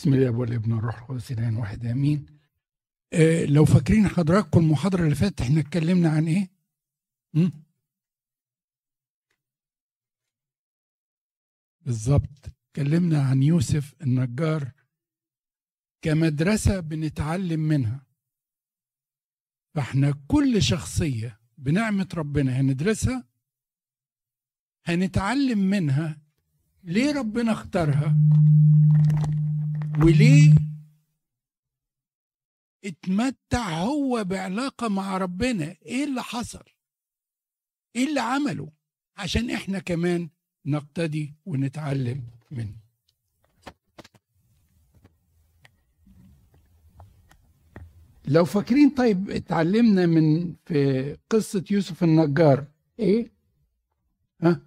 بسم الله والابن والروح القدس الان واحد امين. آه لو فاكرين حضراتكم المحاضرة اللي فاتت إحنا اتكلمنا عن إيه? بالظبط. اتكلمنا عن يوسف النجار كمدرسة بنتعلم منها. فاحنا كل شخصية بنعمة ربنا هندرسها هنتعلم منها ليه ربنا اختارها. وليه اتمتع هو بعلاقة مع ربنا؟ إيه اللي حصل؟ إيه اللي عمله؟ عشان إحنا كمان نقتدي ونتعلم منه. لو فاكرين طيب اتعلمنا من في قصة يوسف النجار. إيه؟ ها؟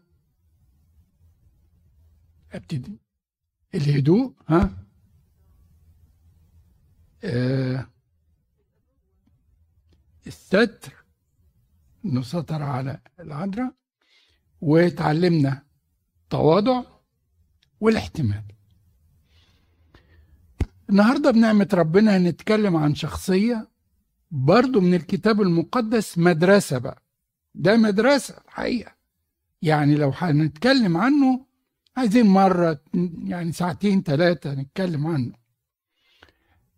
أبتدي. الهدوء ها؟ آه الستر انه سطر على العذراء وتعلمنا تواضع والاحتمال. النهارده بنعمة ربنا هنتكلم عن شخصية برضو من الكتاب المقدس مدرسة بقى. ده مدرسة الحقيقة يعني لو هنتكلم عنه عايزين مرة يعني ساعتين ثلاثة نتكلم عنه.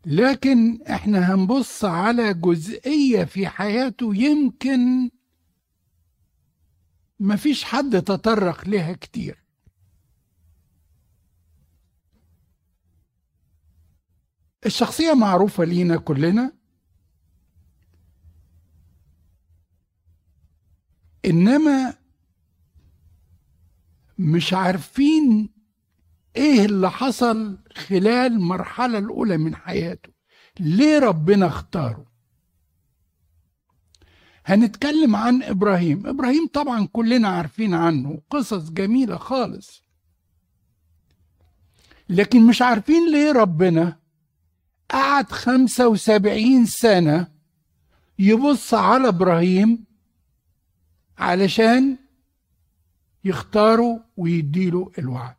لكن إحنا هنبص على جزئية في حياته يمكن مفيش حد تطرق لها كتير. الشخصية معروفة لينا كلنا إنما مش عارفين إيه اللي حصل خلال المرحلة الأولى من حياته؟ ليه ربنا اختاره؟ هنتكلم عن إبراهيم. إبراهيم طبعا كلنا عارفين عنه قصص جميلة خالص. لكن مش عارفين ليه ربنا قعد خمسة وسبعين سنة يبص على إبراهيم علشان يختاره ويديله الوعد.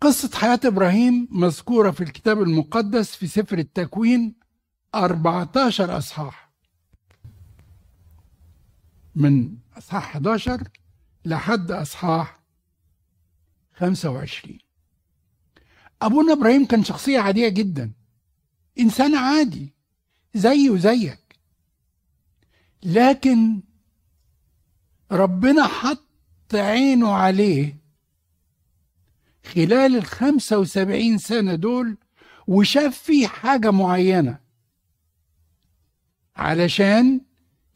قصة حياة إبراهيم مذكورة في الكتاب المقدس في سفر التكوين 14 أصحاح. من أصحاح 11 لحد أصحاح 25 أبونا إبراهيم كان شخصية عادية جدا. إنسان عادي زي وزيك. لكن ربنا حط عينه عليه خلال الخمسة وسبعين سنة دول وشاف فيه حاجة معينة. علشان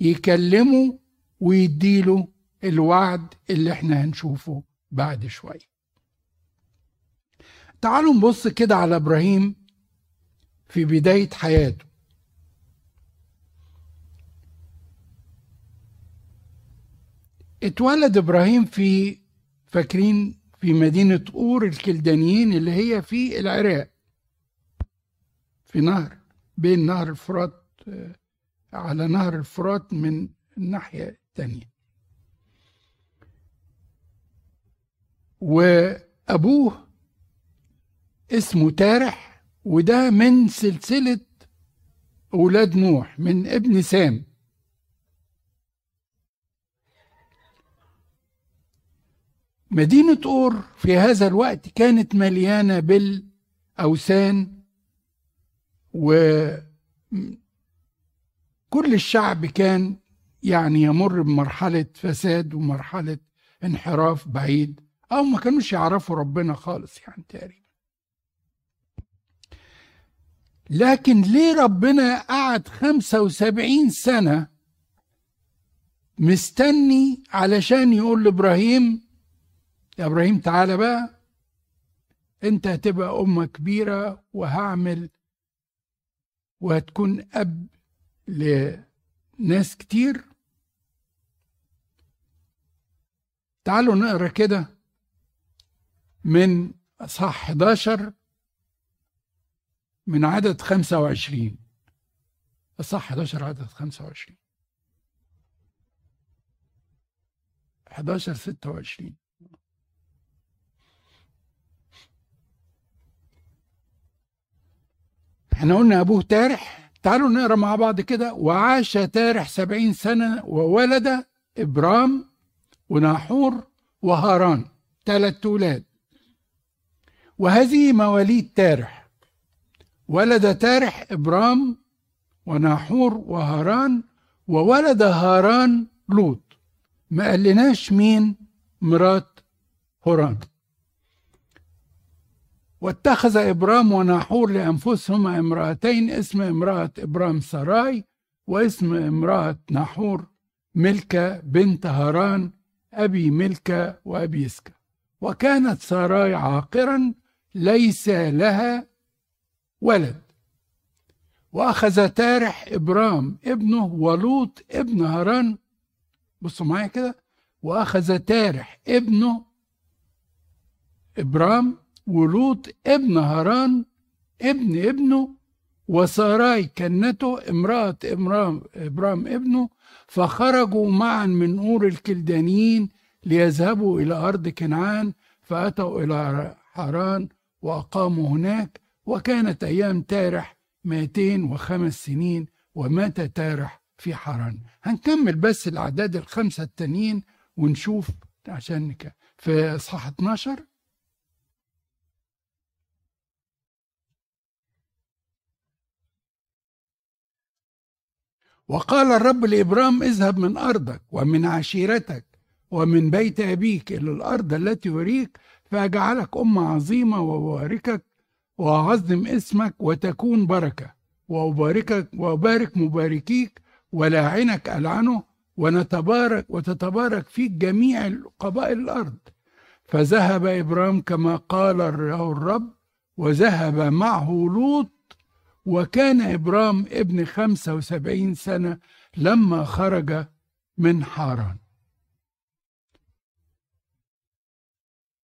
يكلمه ويديله الوعد اللي إحنا هنشوفه بعد شوية. تعالوا نبص كده على إبراهيم في بداية حياته. اتولد إبراهيم في فاكرين في مدينة أور الكلدانيين اللي هي في العراق في نهر بين نهر الفرات على نهر الفرات من الناحية الثانية وأبوه اسمه تارح وده من سلسلة أولاد نوح من ابن سام. مدينة أور في هذا الوقت كانت مليانة بالأوثان وكل الشعب كان يعني يمر بمرحلة فساد ومرحلة انحراف بعيد أو ما كانوش يعرفوا ربنا خالص يعني تقريبا. لكن ليه ربنا قعد خمسة وسبعين سنة مستني علشان يقول لإبراهيم يا إبراهيم تعالى بقى. أنت هتبقى أمة كبيرة وهعمل وهتكون أب لناس كتير. تعالوا نقرأ كده من أصحاح 11 من عدد 25 أصحاح 11 عدد 25 11 26 إحنا قلنا أبوه تارح تعالوا نقرأ مع بعض كده وعاش تارح سبعين سنة وولد إبرام وناحور وهاران ثلاث أولاد. وهذه مواليد تارح. ولد تارح إبرام وناحور وهاران وولد هاران لوط. ما قالناش مين؟ مرات هوران واتخذ إبرام وناحور لأنفسهما امرأتين اسم امرأة إبرام سراي واسم امرأة ناحور ملكة بنت هاران أبي ملكة وأبي يسكا. وكانت سراي عاقرا ليس لها ولد. وأخذ تارح إبرام ابنه ولوط ابن هاران. بصوا معايا كده. وأخذ تارح ابنه إبرام ولوط ابن هاران ابن ابنه وساراي كنته امرأة إبرام, إبرام ابنه فخرجوا معا من أور الكلدانيين ليذهبوا إلى أرض كنعان فأتوا إلى حران وأقاموا هناك وكانت أيام تارح 205 سنين ومات تارح في حران هنكمل بس الأعداد الخمسة التانيين ونشوف عشان. في إصحاح 12 وقال الرب لإبرام اذهب من أرضك ومن عشيرتك ومن بيت أبيك إلى الأرض التي أريك فأجعلك أمة عظيمة وأباركك وأعظم اسمك وتكون بركة وأباركك وأبارك مباركيك ولاعنك ألعنه ونتبارك وتتبارك فيك جميع قبائل الأرض. فذهب إبرام كما قال له الرب وذهب معه لوط وكان إبرام ابن خمسة وسبعين سنة لما خرج من حاران.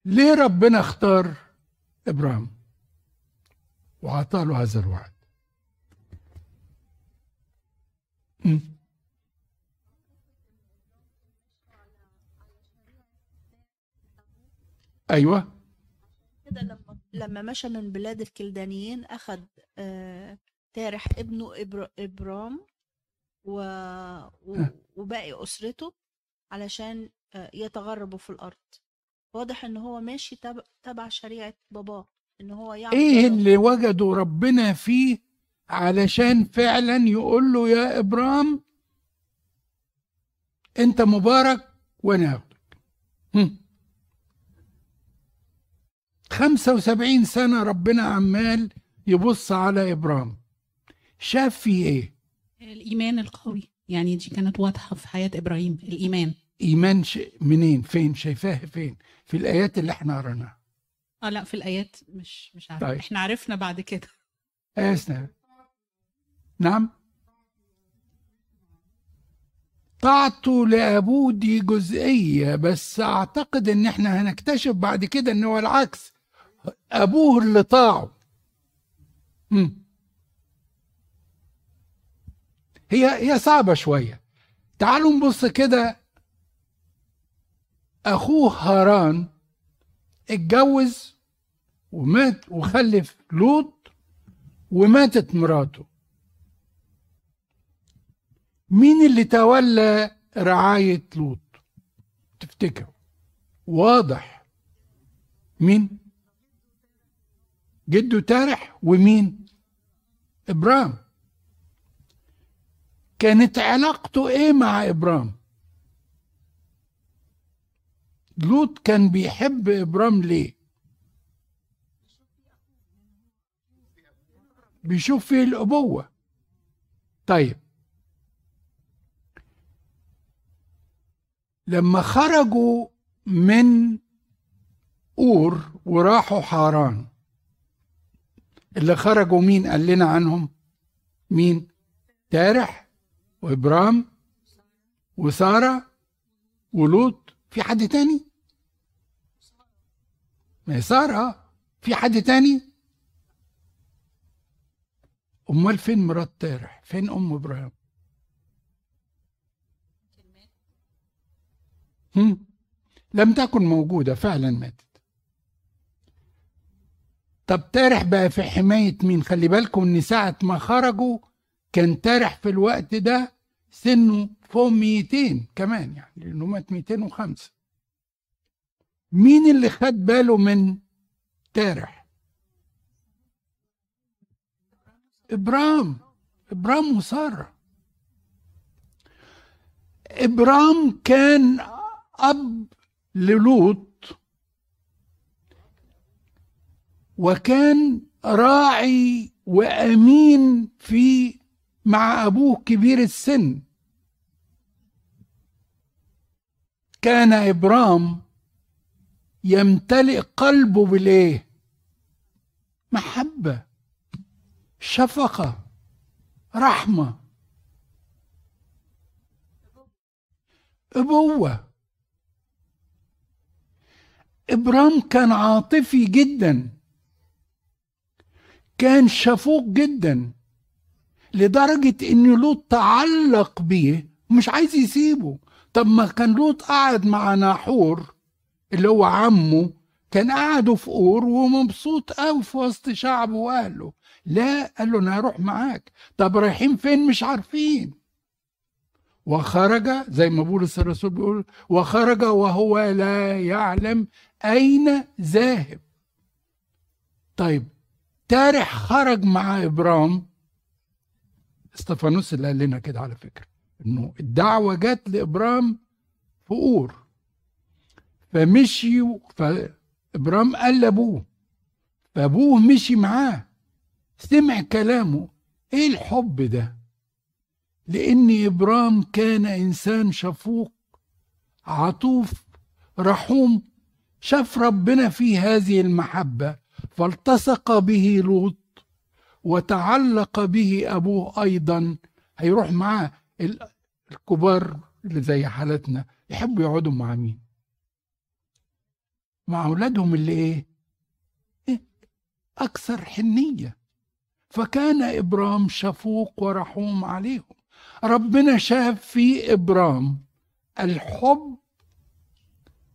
ليه ربنا اختار إبرام وعطاله هذا الوعد. أيوه. كده لما مشى من بلاد الكلدانيين أخذ آه تارح ابنه إبر... إبرام و... و... وباقي أسرته علشان آه يتغربوا في الأرض واضح إن هو ماشي تبع, تبع شريعة باباه إن هو إيه الله. اللي وجدوا ربنا فيه علشان فعلا يقول له يا إبرام أنت مبارك وأنا هاخدك هم. 75 سنة ربنا عمال يبص على إبرام شاف فيه إيه؟ الإيمان القوي يعني دي كانت واضحة في حياة إبراهيم الإيمان إيمان ش... منين؟ فين؟ شايفاه فين؟ في الآيات اللي إحنا قريناها آه لا في الآيات مش مش عارفة طيب. إحنا عرفنا بعد كده آسنا نعم طاعته لأبوه دي جزئية بس أعتقد إن إحنا هنكتشف بعد كده إن هو العكس أبوه اللي طاعه مم. هي هي صعبة شوية. تعالوا نبص كده. أخوه هاران اتجوز ومات وخلف لوط وماتت مراته. مين اللي تولى رعاية لوط؟ تفتكروا؟ واضح. مين؟ جده تارح ومين؟ ابرام كانت علاقته إيه مع إبرام؟ لوط كان بيحب إبرام ليه؟ بيشوف فيه الأبوة. طيب. لما خرجوا من أور وراحوا حاران اللي خرجوا مين؟ قال لنا عنهم. مين؟ تارح. وابرام وسارة ولوط في حد تاني؟ ما هي سارة في حد تاني؟ أمال فين مرات تارح فين أم إبراهيم؟ هم؟ لم تكن موجودة فعلا ماتت. طب تارح بقى في حماية مين؟ خلي بالكم إن ساعة ما خرجوا كان تارح في الوقت ده سنه فوق 200 كمان يعني لأنه مات 205 مين اللي خد باله من تارح؟ ابرام ابرام وسارة. ابرام كان أب للوط وكان راعي وأمين في مع أبوه كبير السن. كان إبرام يمتلئ قلبه بالايه محبة شفقة رحمة. أبوة. إبرام كان عاطفي جدا. كان شفوق جدا. لدرجة إن لوط تعلق بيه مش عايز يسيبه. طب ما كان لوط قعد مع ناحور اللي هو عمه كان قعدوا في أور ومبسوط قوي في وسط شعبه وأهله. لا قال له أنا هروح معاك. طب رايحين فين؟ مش عارفين. وخرج زي ما بولس الرسول بيقول وخرج وهو لا يعلم أين ذاهب. طيب تارح خرج مع ابرام استفانوس اللي قال لنا كده على فكرة إنه الدعوة جت لإبرام في أور. فمشي فإبرام قال لأبوه فأبوه مشي معاه. سمع كلامه. إيه الحب ده؟ لأن إبرام كان إنسان شفوق عطوف رحوم شاف ربنا في هذه المحبة فالتصق به لوط وتعلق به أبوه أيضا. هيروح معاه الكبار اللي زي حالتنا يحبوا يقعدوا مع مين؟ مع أولادهم اللي إيه, إيه؟ أكثر حنية. فكان إبرام شفوق ورحوم عليهم. ربنا شاف في إبرام الحب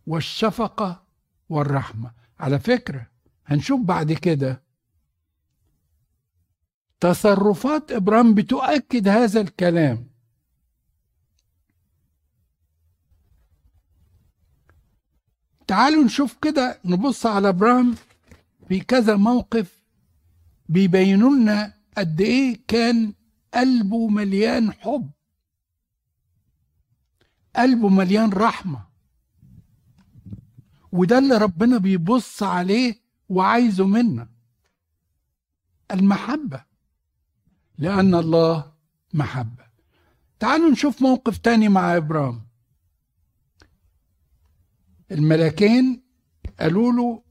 والشفقة والرحمة. على فكرة هنشوف بعد كده تصرفات إبرام بتؤكد هذا الكلام. تعالوا نشوف كده نبص على إبرام في كذا موقف بيبينوا لنا قد إيه كان قلبه مليان حب. قلبه مليان رحمة. وده اللي ربنا بيبص عليه وعايزه منا. المحبة. لأن الله محبة. تعالوا نشوف موقف تاني مع ابرام الملكين قالوا له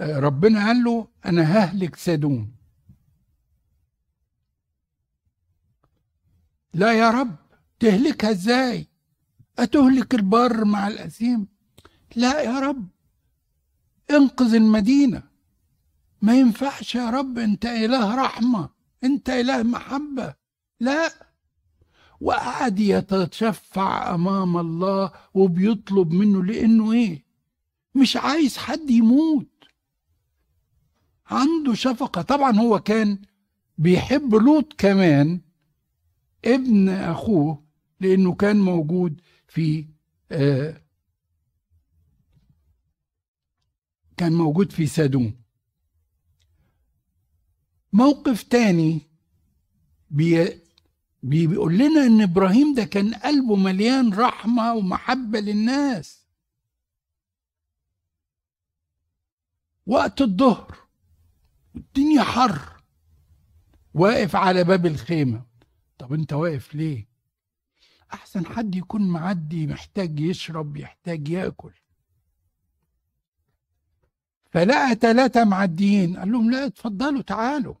ربنا قال له أنا ههلك سدوم. لا يا رب تهلكها إزاي؟ أتهلك البر مع الأثيم؟ لا يا رب انقذ المدينة. ما ينفعش يا رب أنت إله رحمة. أنت إله محبة. لا. وقعد يتشفع أمام الله وبيطلب منه لأنه إيه؟ مش عايز حد يموت. عنده شفقة. طبعا هو كان بيحب لوط كمان ابن أخوه لأنه كان موجود في آه كان موجود في سادوم موقف تاني بي بيقول لنا إن إبراهيم ده كان قلبه مليان رحمة ومحبة للناس. وقت الظهر الدنيا حر واقف على باب الخيمة. طب أنت واقف ليه؟ أحسن حد يكون معدي محتاج يشرب يحتاج يأكل. فلقى ثلاثة معديين قال لهم لا اتفضلوا تعالوا.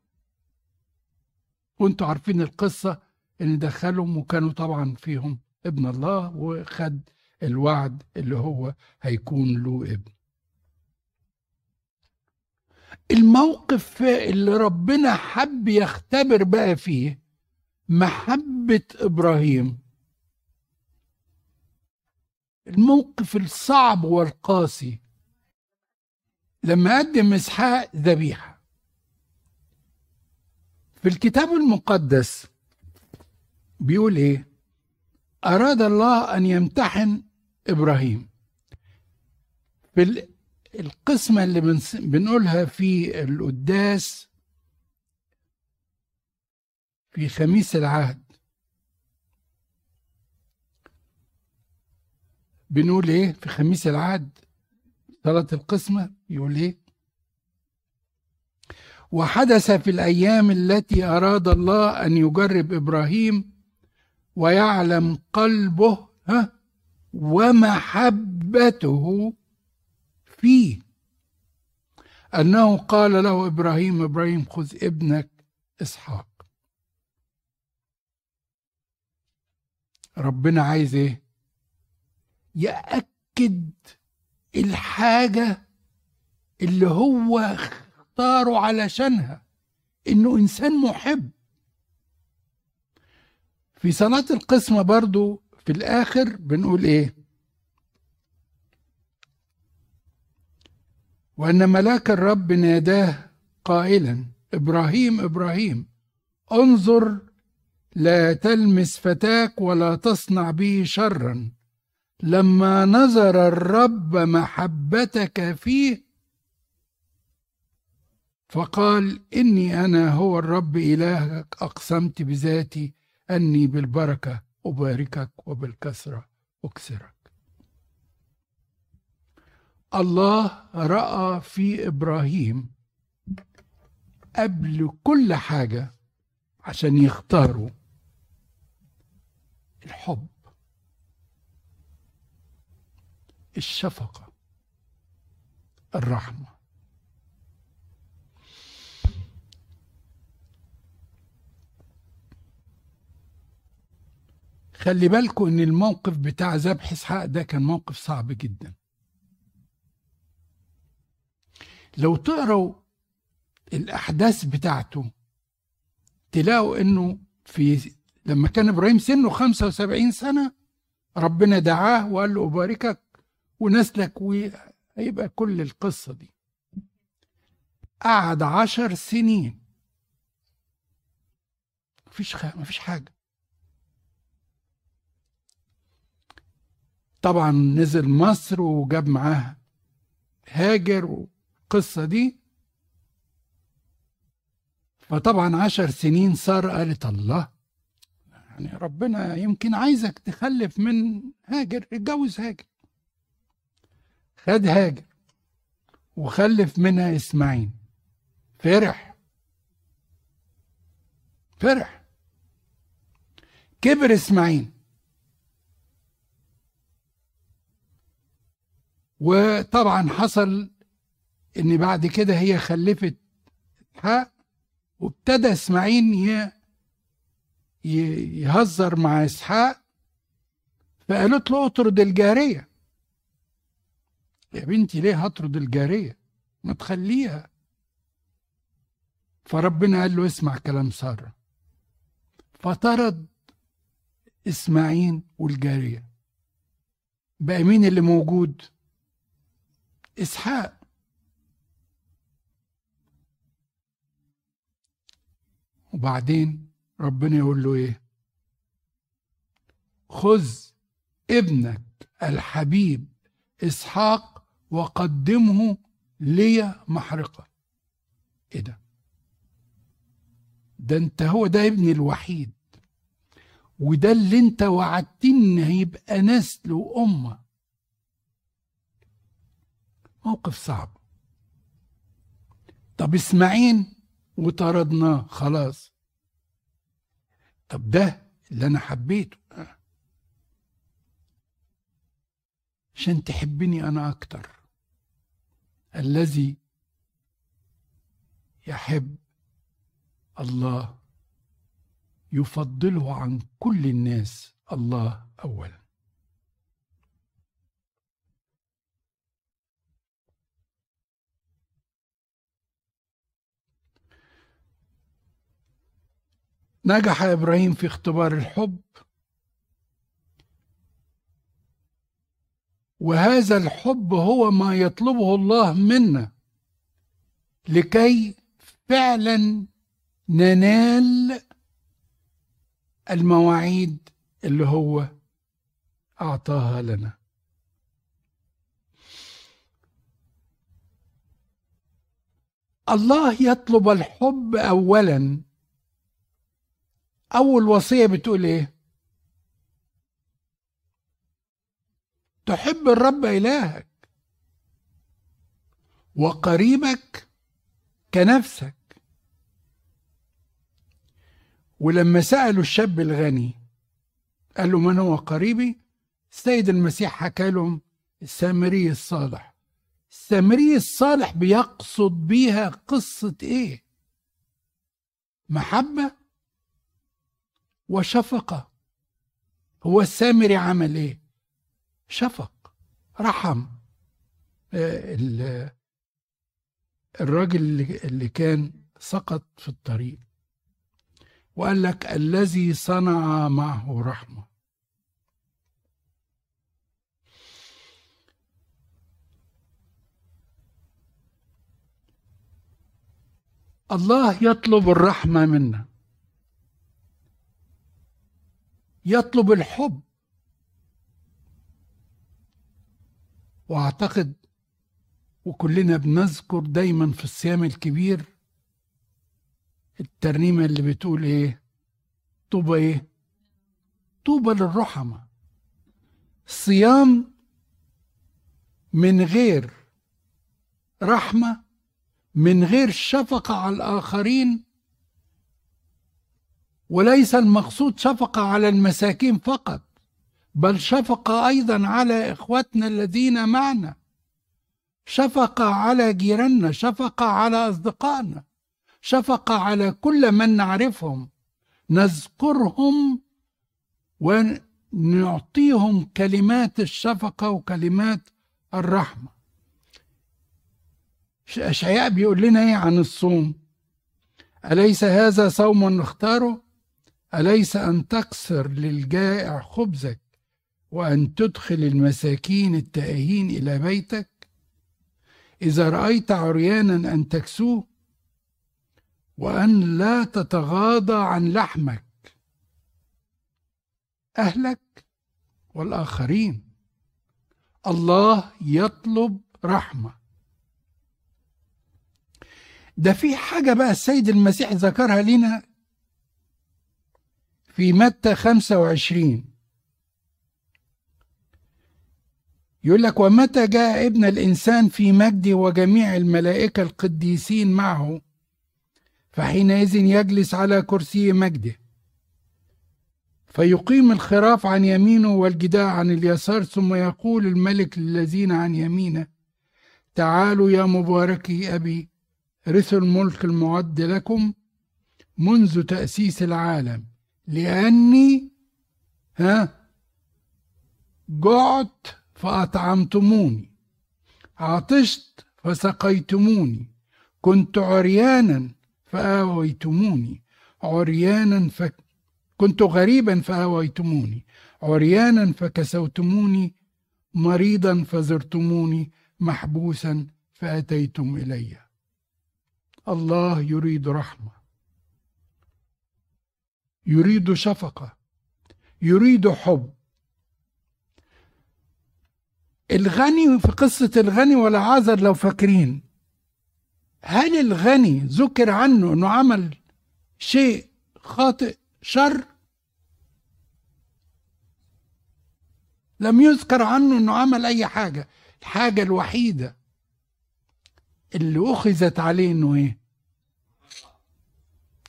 وانتوا عارفين القصة ان دخلهم وكانوا طبعا فيهم ابن الله وخد الوعد اللي هو هيكون له ابن. الموقف اللي ربنا حب يختبر بقى فيه محبة إبراهيم. الموقف الصعب والقاسي. لما قدم إسحاق ذبيحة. في الكتاب المقدس بيقول إيه؟ أراد الله أن يمتحن إبراهيم. في ال- القسمة اللي بنقولها في القداس في خميس العهد. بنقول إيه؟ في خميس العهد صلاة القسمة يقول إيه؟ وحدث في الأيام التي أراد الله أن يجرب إبراهيم ويعلم قلبه ها ومحبته فيه. أنه قال له إبراهيم إبراهيم خذ ابنك إسحاق. ربنا عايز إيه؟ يأكد الحاجة اللي هو اختاره علشانها. إنه إنسان محب. في صلاة القسمة برضو في الآخر بنقول إيه؟ وأن ملاك الرب ناداه قائلا إبراهيم إبراهيم انظر لا تلمس فتاك ولا تصنع به شرا. لما نظر الرب محبتك فيه فقال إني أنا هو الرب إلهك أقسمت بذاتي أني بالبركة أباركك وبالكسرة أكسرك. الله رأى في إبراهيم قبل كل حاجة عشان يختاروا الحب الشفقة الرحمة. خلي بالكم إن الموقف بتاع ذبح إسحاق ده كان موقف صعب جدا. لو تقروا الأحداث بتاعته تلاقوا إنه في لما كان إبراهيم سنه 75 سنة ربنا دعاه وقال له أباركك ونسلك وهيبقى كل القصة دي. قعد عشر سنين. مفيش خ... مفيش حاجة. طبعا نزل مصر وجاب معاه هاجر والقصة دي. فطبعا عشر سنين صار قالت الله يعني ربنا يمكن عايزك تخلف من هاجر اتجوز هاجر. خد هاجر وخلف منها إسماعيل. فرح. فرح. كبر إسماعيل. وطبعا حصل إن بعد كده هي خلفت اسحاق وابتدى إسماعيل يهزر مع إسحاق فقالت له اطرد الجارية. يا بنتي ليه هطرد الجارية؟ ما تخليها. فربنا قال له اسمع كلام سارة. فطرد إسماعيل والجارية. بقى مين اللي موجود؟ إسحاق. وبعدين ربنا يقول له إيه؟ خذ ابنك الحبيب إسحاق وقدمه لي محرقة. إيه ده؟ ده أنت هو ده ابني الوحيد. وده اللي أنت وعدتني هيبقى نسل وأمة. موقف صعب. طب اسماعيل وطردناه خلاص. طب ده اللي أنا حبيته. عشان تحبني أنا أكتر. الذي يحب الله يفضله عن كل الناس الله اولا. نجح إبراهيم في اختبار الحب. وهذا الحب هو ما يطلبه الله منا. لكي فعلا ننال المواعيد اللي هو أعطاها لنا. الله يطلب الحب أولا. أول وصية بتقول إيه؟ تحب الرب إلهك وقريبك كنفسك. ولما سألوا الشاب الغني قال له من هو قريبي؟ السيد المسيح حكى لهم السامري الصالح. السامري الصالح بيقصد بيها قصة إيه؟ محبة وشفقة هو السامري عمل إيه؟ شفق رحم. الراجل اللي كان سقط في الطريق وقال لك الذي صنع معه رحمه. الله يطلب الرحمة منا. يطلب الحب. وأعتقد وكلنا بنذكر دايما في الصيام الكبير الترنيمة اللي بتقول إيه؟ طوبى إيه؟ طوبى للرحمة. صيام من غير رحمة من غير شفقة على الآخرين وليس المقصود شفقة على المساكين فقط بل شفقة أيضا على إخوتنا الذين معنا. شفقة على جيراننا شفقة على أصدقائنا شفقة على كل من نعرفهم. نذكرهم ونعطيهم كلمات الشفقة وكلمات الرحمة. أشعياء بيقول لنا إيه عن الصوم؟ أليس هذا صوم نختاره؟ أليس أن تكسر للجائع خبزك وأن تدخل المساكين التائهين إلى بيتك؟ إذا رأيت عريانا أن تكسوه وأن لا تتغاضى عن لحمك أهلك والآخرين. الله يطلب رحمة. ده في حاجة بقى السيد المسيح ذكرها لنا في متى 25 يقول لك ومتى جاء ابن الإنسان في مجده وجميع الملائكة القديسين معه؟ فحينئذ يجلس على كرسي مجده. فيقيم الخراف عن يمينه والجداع عن اليسار ثم يقول الملك للذين عن يمينه تعالوا يا مباركي أبي رثوا الملك المعد لكم منذ تأسيس العالم. لأني ها جعت فأطعمتموني. عطشت فسقيتموني. كنت عريانا فآويتموني. عريانا ف... كنت غريبا فآويتموني. عريانا فكسوتموني. مريضا فزرتموني. محبوسا فأتيتم إلي. الله يريد رحمة. يريد شفقة يريد حب. الغني في قصة الغني والعازر لو فاكرين هل الغني ذكر عنه إنه عمل شيء خاطئ شر؟ لم يذكر عنه إنه عمل أي حاجة. الحاجة الوحيدة اللي أخذت عليه إنه إيه؟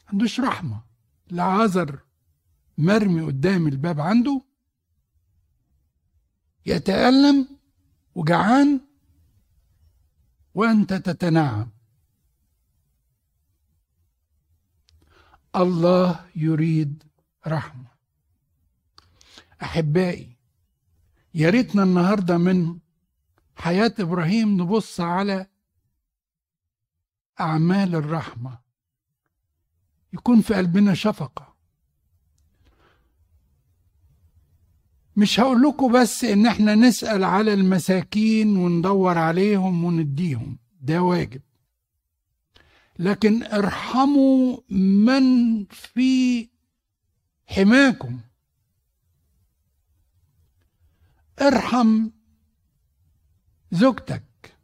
عندوش رحمة. العازر مرمي قدام الباب عنده يتألم وجعان وأنت تتنعم. الله يريد رحمة. أحبائي يا ريتنا النهارده من حياة إبراهيم نبص على أعمال الرحمة. يكون في قلبنا شفقة. مش هقول لكم بس إن إحنا نسأل على المساكين وندور عليهم ونديهم. ده واجب. لكن ارحموا من في حماكم. ارحم زوجتك.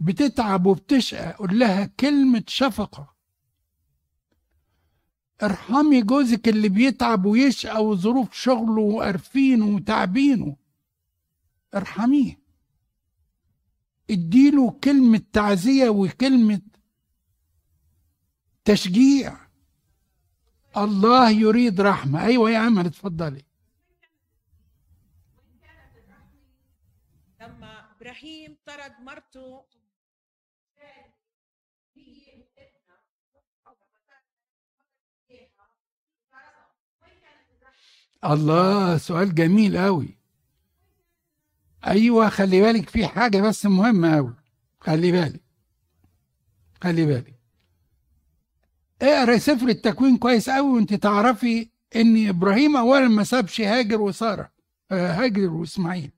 بتتعب وبتشقى. قول لها كلمة شفقة. ارحمي جوزك اللي بيتعب ويشقى وظروف شغله وقرفينه وتعبينه. ارحميه. اديله كلمة تعزية وكلمة تشجيع. الله يريد رحمة. أيوة يا أمل اتفضلي. لما إبراهيم طرد مرته الله سؤال جميل أوي. أيوة خلي بالك في حاجة بس مهمة أوي. خلي بالك. خلي بالك. اقرأ سفر التكوين كويس أوي وانت تعرفي إن إبراهيم اولا ما سابش هاجر وسارة آه، هاجر وإسماعيل.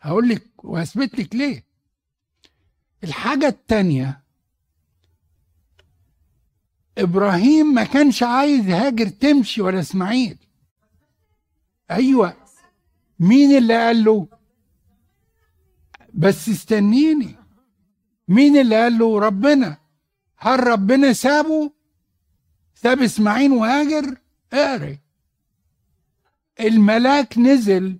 هقول لك وهثبت لك ليه. الحاجة التانية إبراهيم ما كانش عايز هاجر تمشي ولا إسماعيل. أيوة. مين اللي قال له؟ بس استنيني. مين اللي قال له؟ ربنا. هل ربنا سابه؟ ساب إسماعيل وهاجر؟ اقري الملاك نزل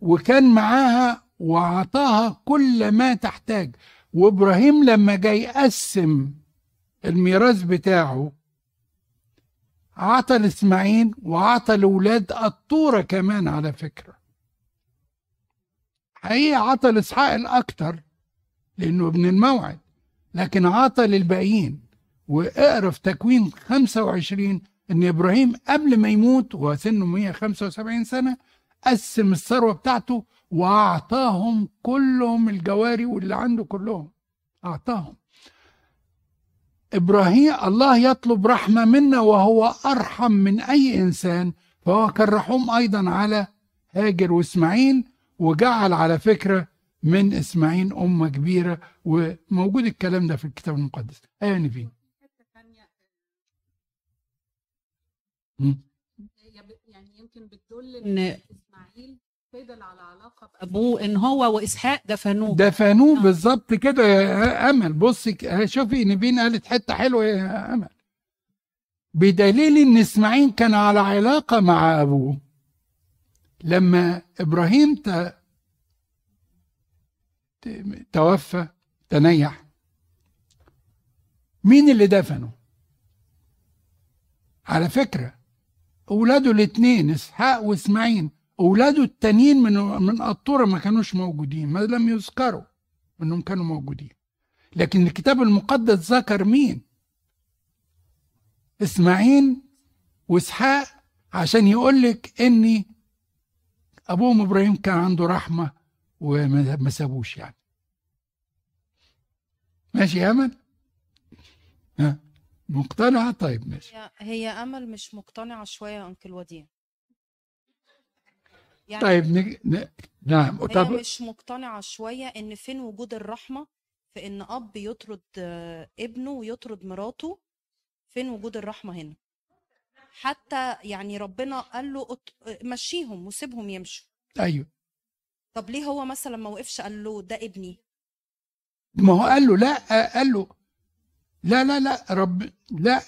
وكان معاها وعطاها كل ما تحتاج. وابراهيم لما جاي يقسم الميراث بتاعه عطى لإسماعيل وعطى لأولاد الطورة كمان على فكرة. حقيقة عطى لإسحاق الأكتر لأنه ابن الموعد لكن عطى للباقيين. واقرا في تكوين 25 إن إبراهيم قبل ما يموت وهو سنه 175 سنة قسم الثروة بتاعته وأعطاهم كلهم الجواري واللي عنده كلهم. أعطاهم. إبراهيم الله يطلب رحمة منا وهو أرحم من أي إنسان فهو كان رحوم أيضا على هاجر وإسماعيل وجعل على فكرة من إسماعيل أمة كبيرة وموجود الكلام ده في الكتاب المقدس. أيوه نبيل. يعني يمكن بتدل إن فضل على علاقة بأبوه. إن هو وإسحاق دفنوه. دفنوه بالظبط كده يا أمل. بصي شوفي نبين قالت حتة حلوة يا أمل. بدليل إن إسماعيل كان على علاقة مع أبوه. لما إبراهيم ت... ت- توفى تنيح. مين اللي دفنه؟ على فكرة أولاده الاثنين إسحاق وإسماعيل. أولاده التانيين من من قطوره ما كانوش موجودين ما لم يذكروا إنهم كانوا موجودين. لكن الكتاب المقدس ذكر مين؟ إسماعيل وإسحاق عشان يقول لك إن أبوهم إبراهيم كان عنده رحمة وما ما سابوش يعني. ماشي يا أمل؟ ها؟ مقتنعة؟ طيب ماشي. هي أمل مش مقتنعة شوية أنكل وديع. يعني طيب نج... ن... نعم هي طب مش مقتنعة شوية إن فين وجود الرحمة في إن أب يطرد آه، ابنه ويطرد مراته فين وجود الرحمة هنا؟ حتى يعني ربنا قال له أط- مشيهم وسيبهم يمشوا. أيوه. طب ليه هو مثلا ما وقفش قال له ده ابني؟ ما هو قال له لا قال له لا لا لا رب لا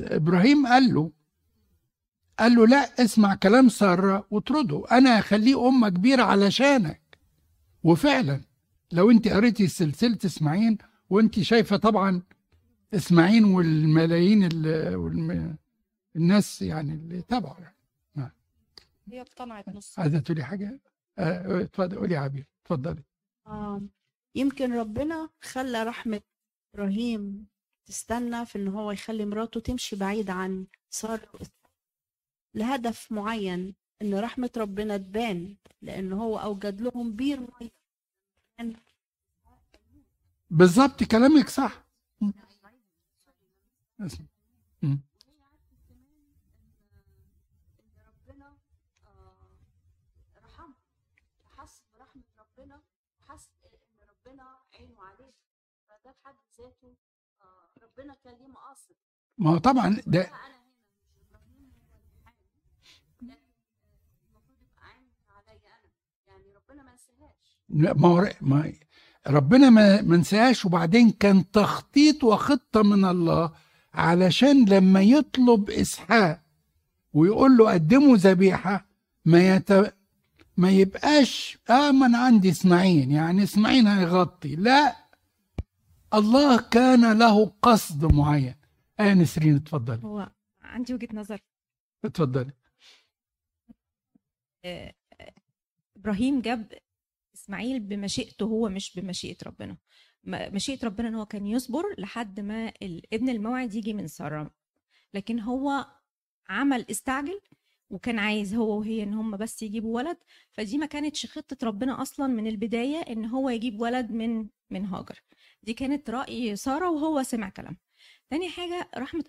إبراهيم قال له قال له لا اسمع كلام سارة واطرده. أنا هخليه أمة كبيرة علشانك. وفعلا لو أنت قريتي سلسلة إسماعيل وأنت شايفة طبعا إسماعيل والملايين ال- والم... الناس يعني اللي تبعه يعني. هي اقتنعت نص عايزة تقولي حاجة؟ آه، اتفضل قولي يا عبير اتفضلي. آم، يمكن ربنا خلى رحمة إبراهيم تستنى في إن هو يخلي مراته تمشي بعيد عن سارة لهدف معين إن رحمة ربنا تبان لأن هو أوجد لهم بير كان بالظبط كلامك صح م. م. ربنا كان ليه مقاصد ما هو طبعا ده أنا هنا مش إبراهيم هو اللي حامل لكن آه، المفروض يبقى عين عليا أنا يعني ربنا ما نساهاش لا، ما هو ما ربنا ما نساهاش. وبعدين كان تخطيط وخطة من الله علشان لما يطلب إسحاق ويقول له قدموا ذبيحة ما يت... ما يبقاش آه ما أنا عندي إسماعيل يعني إسماعيل هيغطي. لا الله كان له قصد معين. آية نسرين اتفضلي. هو عندي وجهة نظر. اتفضلي. آه، آه، إبراهيم جاب إسماعيل بمشيئته هو مش بمشيئة ربنا. مشيئة ربنا إن هو كان يصبر لحد ما ابن الموعد يجي من سارة. لكن هو عمل استعجل وكان عايز هو وهي إن هم بس يجيبوا ولد. فدي ما كانتش خطة ربنا أصلا من البداية إن هو يجيب ولد من من هاجر. دي كانت رأي سارة وهو سمع كلام. تاني حاجة رحمة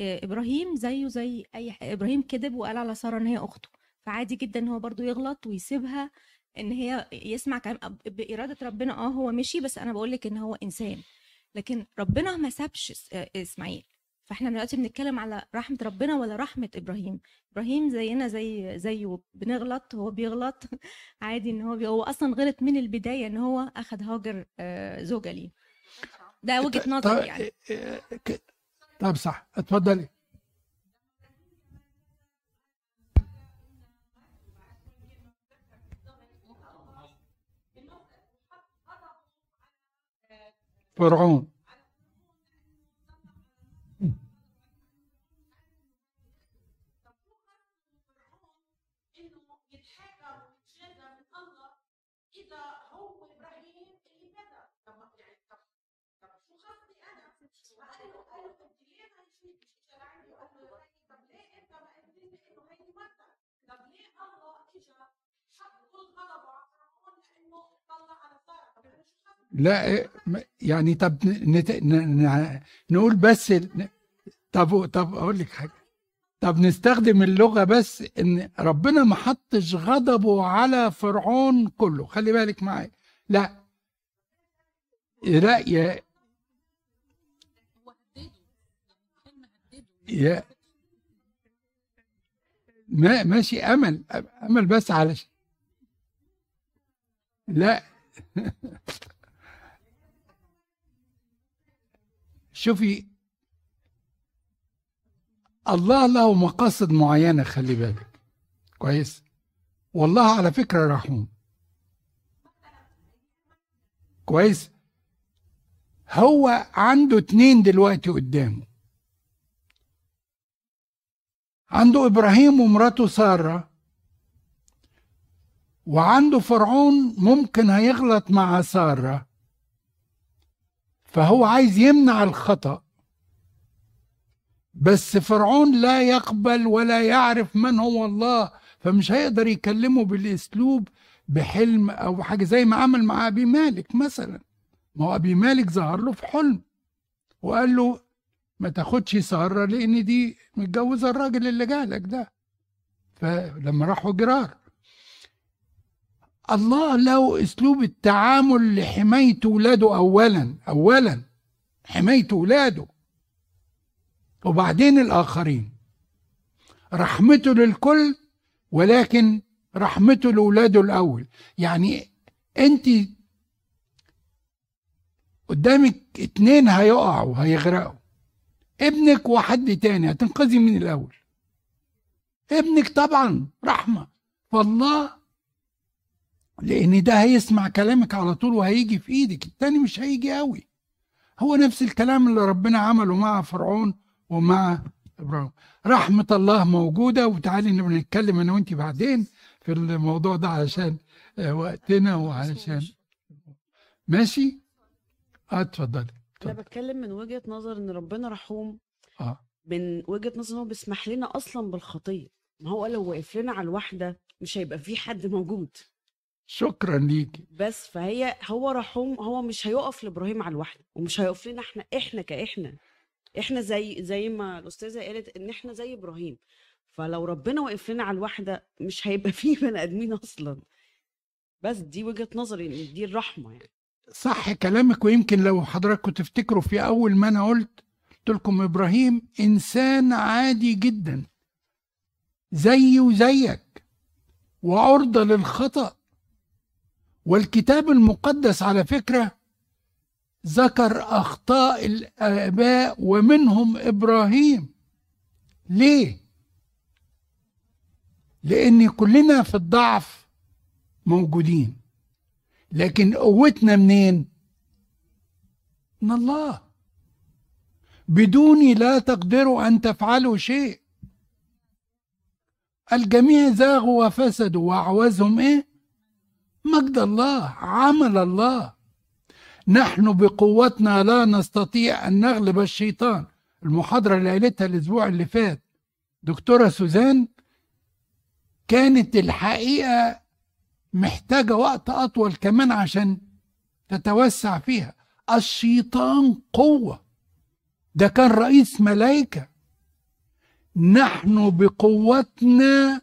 إبراهيم زيه زي أي إبراهيم كذب وقال على سارة إن هي أخته. فعادي جدا إن هو برضو يغلط ويسيبها. إن هي يسمع كلام باراده ربنا آه هو مشي بس أنا بقول لك إن هو إنسان. لكن ربنا ما سابش آه، إسماعيل. فإحنا دلوقتي بنتكلم على رحمة ربنا ولا رحمة إبراهيم. إبراهيم زينا زي زيه بنغلط هو بيغلط. عادي إن هو بي... هو أصلا غلط من البداية إن هو أخذ هاجر آه، زوجة ليه. ده وجهة نظر يعني. ك- طب صح. اتفضلي. مرتك؟ طب ليه الله اجى حط كل غضبه على فرعون لأنه طلع على ساره طب أنا شو خصني؟ لا إيه، يعني طب نت... ن... نقول بس طب طب أقول لك حاجة. طب نستخدم اللغة بس إن ربنا ما حطش غضبه على فرعون كله. خلي بالك معايا. لا. لا يا يا ما ماشي أمل أمل بس علشان. لا. شوفي الله له مقاصد معينة خلي بالك. كويس؟ والله على فكرة رحوم. كويس؟ هو عنده اتنين دلوقتي قدامه. عنده إبراهيم ومراته سارة وعنده فرعون ممكن هيغلط مع سارة فهو عايز يمنع الخطأ. بس فرعون لا يقبل ولا يعرف من هو الله فمش هيقدر يكلمه بالأسلوب بحلم أو حاجة زي ما عمل مع أبي مالك مثلا. ما هو أبي مالك ظهر له في حلم وقال له ما تاخدش ساره لأن دي متجوزة الراجل اللي جالك ده. فلما راحوا جرار الله له أسلوب التعامل لحماية ولاده اولا اولا حماية ولاده. وبعدين الآخرين. رحمته للكل ولكن رحمته لاولاده الأول. يعني أنت قدامك اتنين هيقعوا هيغرقوا. ابنك وحد تاني هتنقذي من الأول. ابنك طبعا رحمة. فالله لأن ده هيسمع كلامك على طول وهيجي في إيدك التاني مش هيجي قوي. هو نفس الكلام اللي ربنا عمله مع فرعون ومع إبراهيم. رحمة الله موجودة وتعالي نبقى نتكلم أنا وانت بعدين في الموضوع ده علشان آه، وقتنا وعلشان. ماشي؟ آه اتفضلي. أنا. بتكلم من وجهة نظر إن ربنا رحوم. آه. من وجهة نظر إن هو بيسمح لنا أصلا بالخطية. ما هو لو وقف لنا على الواحدة مش هيبقى في حد موجود. شكرا ليكي بس فهي هو رحوم هو مش هيقف لإبراهيم على الواحدة ومش هيقف لنا إحنا إحنا كإحنا. إحنا زي زي ما الأستاذة قالت إن إحنا زي إبراهيم. فلو ربنا وقف لنا على الواحدة مش هيبقى في بني آدمين أصلا. بس دي وجهة نظري إن دي الرحمة يعني. صح كلامك ويمكن لو حضراتكم تفتكروا في أول ما أنا قلت قلت لكم إبراهيم إنسان عادي جدا. زي وزيك. وعرضة للخطأ. والكتاب المقدس على فكرة ذكر أخطاء الآباء ومنهم إبراهيم ليه؟ لأن كلنا في الضعف موجودين لكن قوتنا منين؟ من الله بدوني لا تقدروا أن تفعلوا شيء الجميع زاغوا وفسدوا وأعوزهم إيه؟ مجد الله عمل الله. نحن بقوتنا لا نستطيع أن نغلب الشيطان. المحاضرة اللي قالتها الأسبوع اللي فات دكتورة سوزان كانت الحقيقة محتاجة وقت أطول كمان عشان تتوسع فيها. الشيطان قوة. ده كان رئيس ملائكة. نحن بقوتنا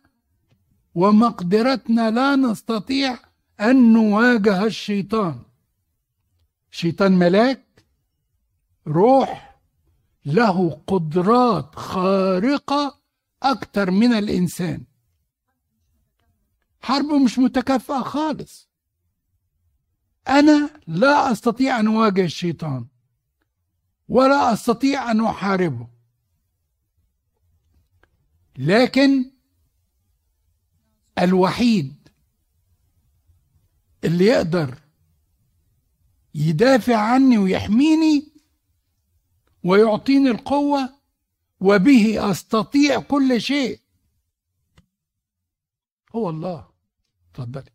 ومقدرتنا لا نستطيع أن نواجه الشيطان. شيطان ملاك روح له قدرات خارقة أكتر من الإنسان. حرب مش متكافئة خالص. أنا لا أستطيع أن أواجه الشيطان ولا أستطيع أن أحاربه. لكن الوحيد اللي يقدر يدافع عني ويحميني ويعطيني القوة وبه أستطيع كل شيء. هو الله. اتفضلي.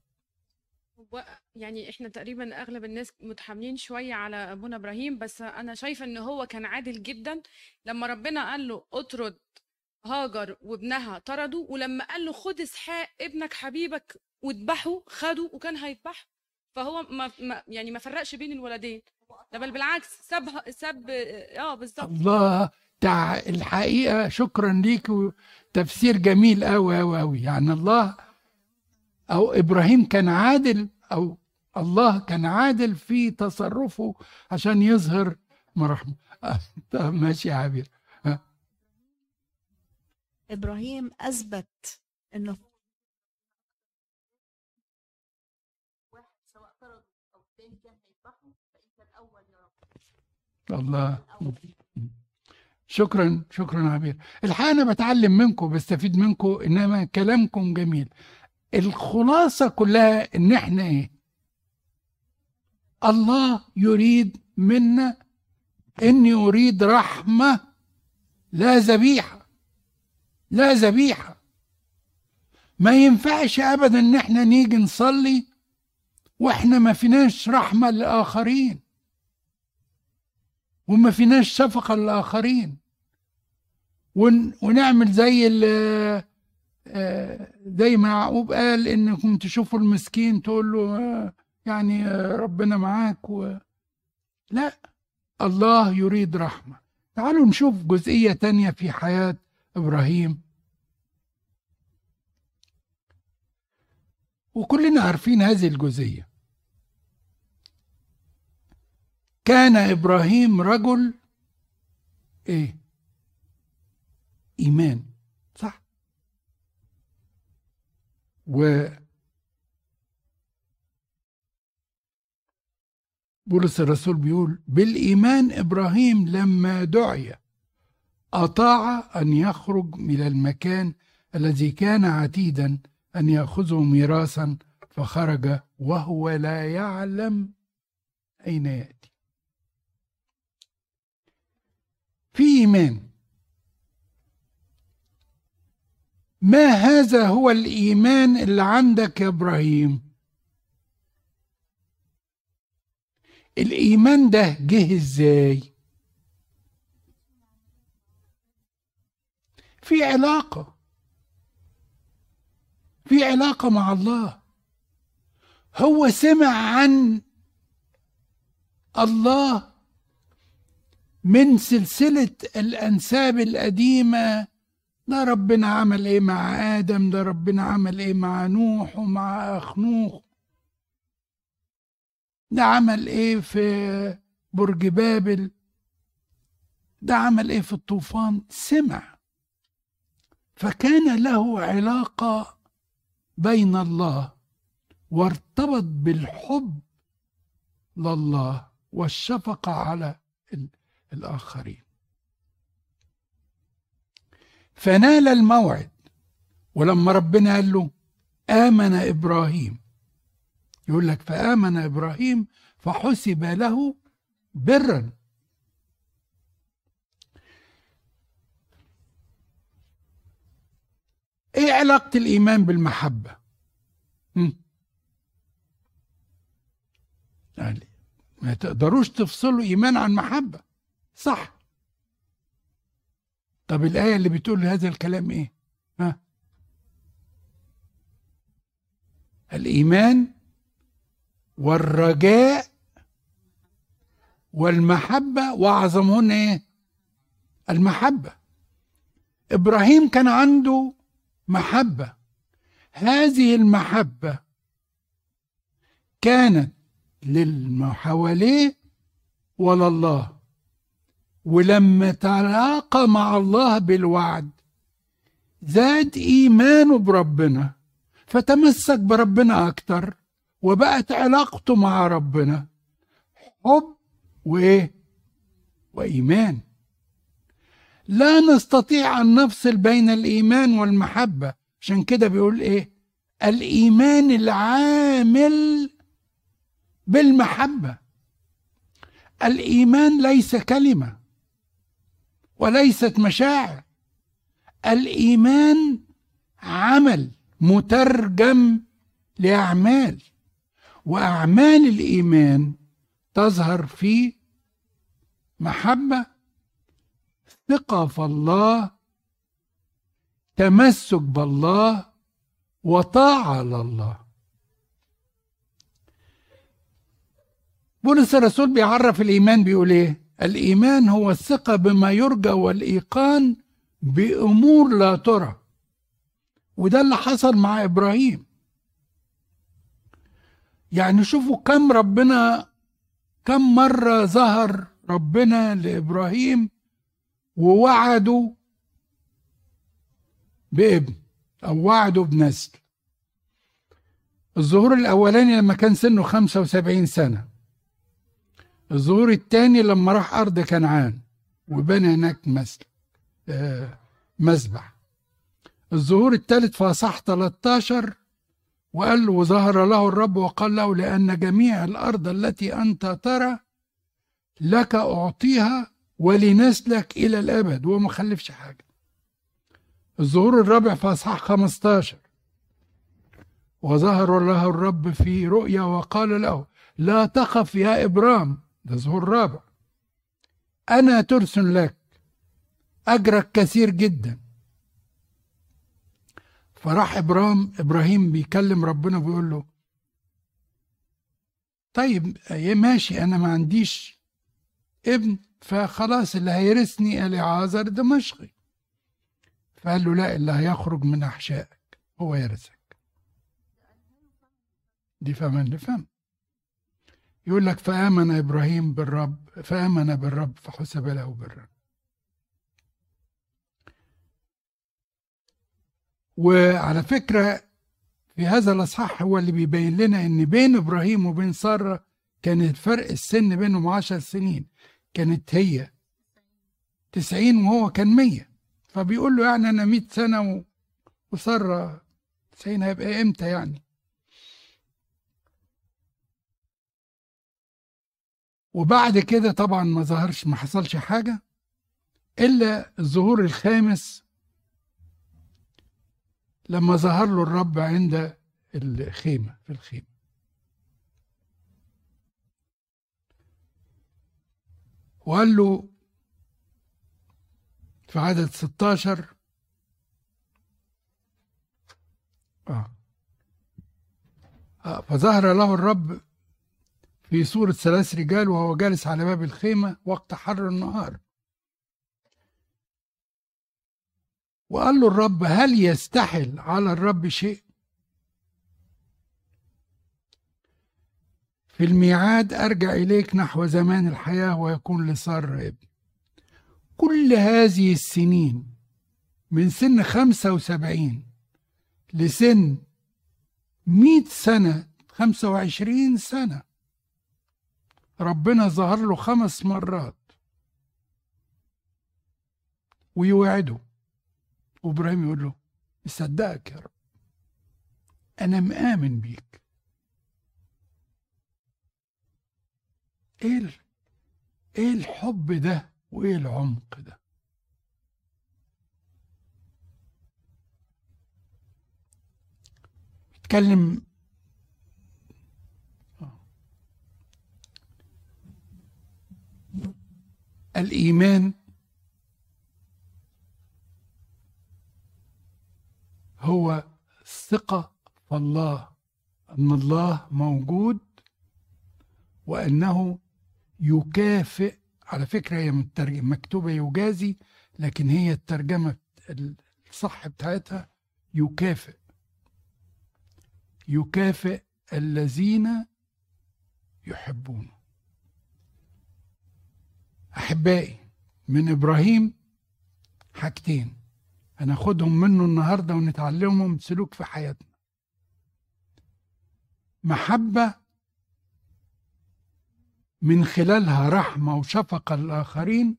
يعني إحنا تقريبا أغلب الناس متحاملين شوية على أبونا إبراهيم بس أنا شايفة إن هو كان عادل جدا لما ربنا قال له اطرد هاجر وابنها طردوا ولما قال له خد إسحاق ابنك حبيبك واذبحه خده وكان هيذبحه فهو ما ما يعني ما فرقش بين الولدين. ده بل بالعكس ساب ساب آه بالظبط. الله تع... الحقيقة شكرا ليك تفسير جميل أوي أوي أوي. يعني الله أو إبراهيم كان عادل أو الله كان عادل في تصرفه عشان يظهر مرحمة. طب ماشي يا عبير. إبراهيم أثبت إنه واحد سواء طرد أو الثاني كان هيذبحه فانت الأول يا رب الله. شكرا شكرا عبير. الحقيقة أنا بتعلم منكم بستفيد منكم إنما كلامكم جميل. الخلاصة كلها إن إحنا إيه؟ الله يريد منا إني أريد رحمة لا ذبيحة لا ذبيحة. ما ينفعش أبدا إن إحنا نيجي نصلي وإحنا ما فيناش رحمة للآخرين. وما فيناش شفقة للآخرين ون ونعمل زي ال زي ما يعقوب قال إنكم تشوفوا المسكين تقول له آه، يعني آه، ربنا معاك و... لا الله يريد رحمة. تعالوا نشوف جزئية تانية في حياة إبراهيم. وكلنا عارفين هذه الجزئية. كان إبراهيم رجل إيه؟ إيمان صح؟ و بولس الرسول بيقول بالإيمان إبراهيم لما دعي أطاع أن يخرج من المكان الذي كان عتيدا أن يأخذه ميراثا فخرج وهو لا يعلم أين يأتي. في إيمان. ما هذا هو الإيمان اللي عندك يا إبراهيم؟ الإيمان ده جه إزاي؟ في علاقة. في علاقة مع الله. هو سمع عن الله من سلسلة الأنساب القديمة ده ربنا عمل إيه مع آدم ده ربنا عمل إيه مع نوح ومع أخنوخ ده عمل إيه في برج بابل؟ ده عمل إيه في الطوفان؟ سمع. فكان له علاقة بين الله وارتبط بالحب لله والشفقة على ال- الآخرين. فنال الموعد ولما ربنا قال له آمن إبراهيم يقول لك فآمن إبراهيم فحسب له برا. إيه علاقة الإيمان بالمحبة؟ يعني ما تقدروش تفصلوا إيمان عن محبة. صح. طب الآية اللي بتقول هذا الكلام إيه؟ ها؟ الإيمان والرجاء والمحبة وأعظمهن إيه؟ المحبة. إبراهيم كان عنده محبة. هذه المحبة كانت للي حواليه ولله ولما تلاقى مع الله بالوعد. زاد إيمانه بربنا فتمسك بربنا أكتر وبقت علاقته مع ربنا. حب وإيه وإيمان. لا نستطيع أن نفصل بين الإيمان والمحبة. عشان كده بيقول إيه؟ الإيمان العامل بالمحبة. الإيمان ليس كلمة. وليست مشاعر. الإيمان عمل مترجم لأعمال وأعمال الإيمان تظهر في محبة ثقة في الله تمسك بالله وطاعة لله بولس الرسول بيعرف الإيمان بيقول إيه؟ الإيمان هو الثقة بما يرجى والإيقان بأمور لا ترى. وده اللي حصل مع إبراهيم. يعني شوفوا كم ربنا كم مرة ظهر ربنا لإبراهيم ووعده بابن أو وعده بنسل. الظهور الأولاني لما كان سنه 75 سنة. الظهور الثاني لما راح أرض كنعان وبنى هناك مسل آه مسبح. الظهور الثالث في أصح 13 وقال له وظهر له الرب وقال له لأن جميع الأرض التي أنت ترى لك أعطيها ولنسلك إلى الأبد وما خلفش حاجة. الظهور الرابع في أصحاح 15 وظهر له الرب في رؤيا وقال له لا تخف يا إبرام ده ظهور رابع. أنا ترس لك. أجرك كثير جدا. فراح إبرام إبراهيم بيكلم ربنا بيقول له طيب يا ماشي أنا ما عنديش ابن فخلاص اللي هيرثني إليعازر دمشقي. فقال له لا اللي هيخرج من أحشائك هو يرثك دي فمن لفم يقول لك فآمن إبراهيم بالرب فآمن بالرب فحسب له برا وعلى فكرة في هذا الأصحاح هو اللي بيبين لنا إن بين إبراهيم وبين سارة كان فرق السن بينهم عشر سنين. كانت هي تسعين وهو كان مية. فبيقول له يعني أنا مئة سنة. وسارة تسعين هيبقى إمتى يعني؟ وبعد كده طبعا ما ظهرش ما حصلش حاجة إلا الظهور الخامس لما ظهر له الرب عند الخيمة في الخيمة وقال له في عدد 16 آه. آه فظهر له الرب في صورة ثلاث رجال وهو جالس على باب الخيمة وقت حر النهار. وقال له الرب هل يستحل على الرب شيء؟ في الميعاد أرجع إليك نحو زمان الحياة ويكون لسارة ابن كل هذه السنين من سن خمسة وسبعين لسن مئة سنة خمسة وعشرين سنة ربنا ظهر له خمس مرات. ويوعده. وإبراهيم يقول له مصدقك يا رب. أنا مآمن بيك. ال- إيه الحب ده؟ وإيه العمق ده؟ اتكلم الإيمان هو الثقة في الله أن الله موجود وأنه يكافئ على فكرة هي مكتوبة يجازي لكن هي الترجمة الصح بتاعتها يكافئ. يكافئ الذين يحبونه. أحبائي من إبراهيم حاجتين. هناخدهم منه النهاردة ونتعلمهم سلوك في حياتنا. محبة من خلالها رحمة وشفقة للآخرين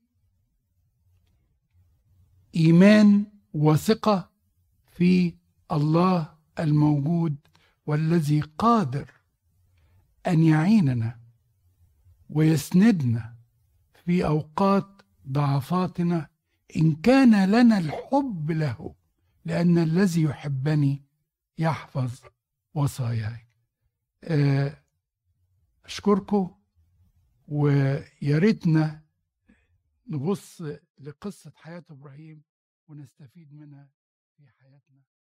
إيمان وثقة في الله الموجود والذي قادر أن يعيننا ويسندنا في أوقات ضعفاتنا إن كان لنا الحب له لأن الذي يحبني يحفظ وصاياي. آه، أشكركم ويا ريتنا نبص لقصة حياة إبراهيم ونستفيد منها في حياتنا.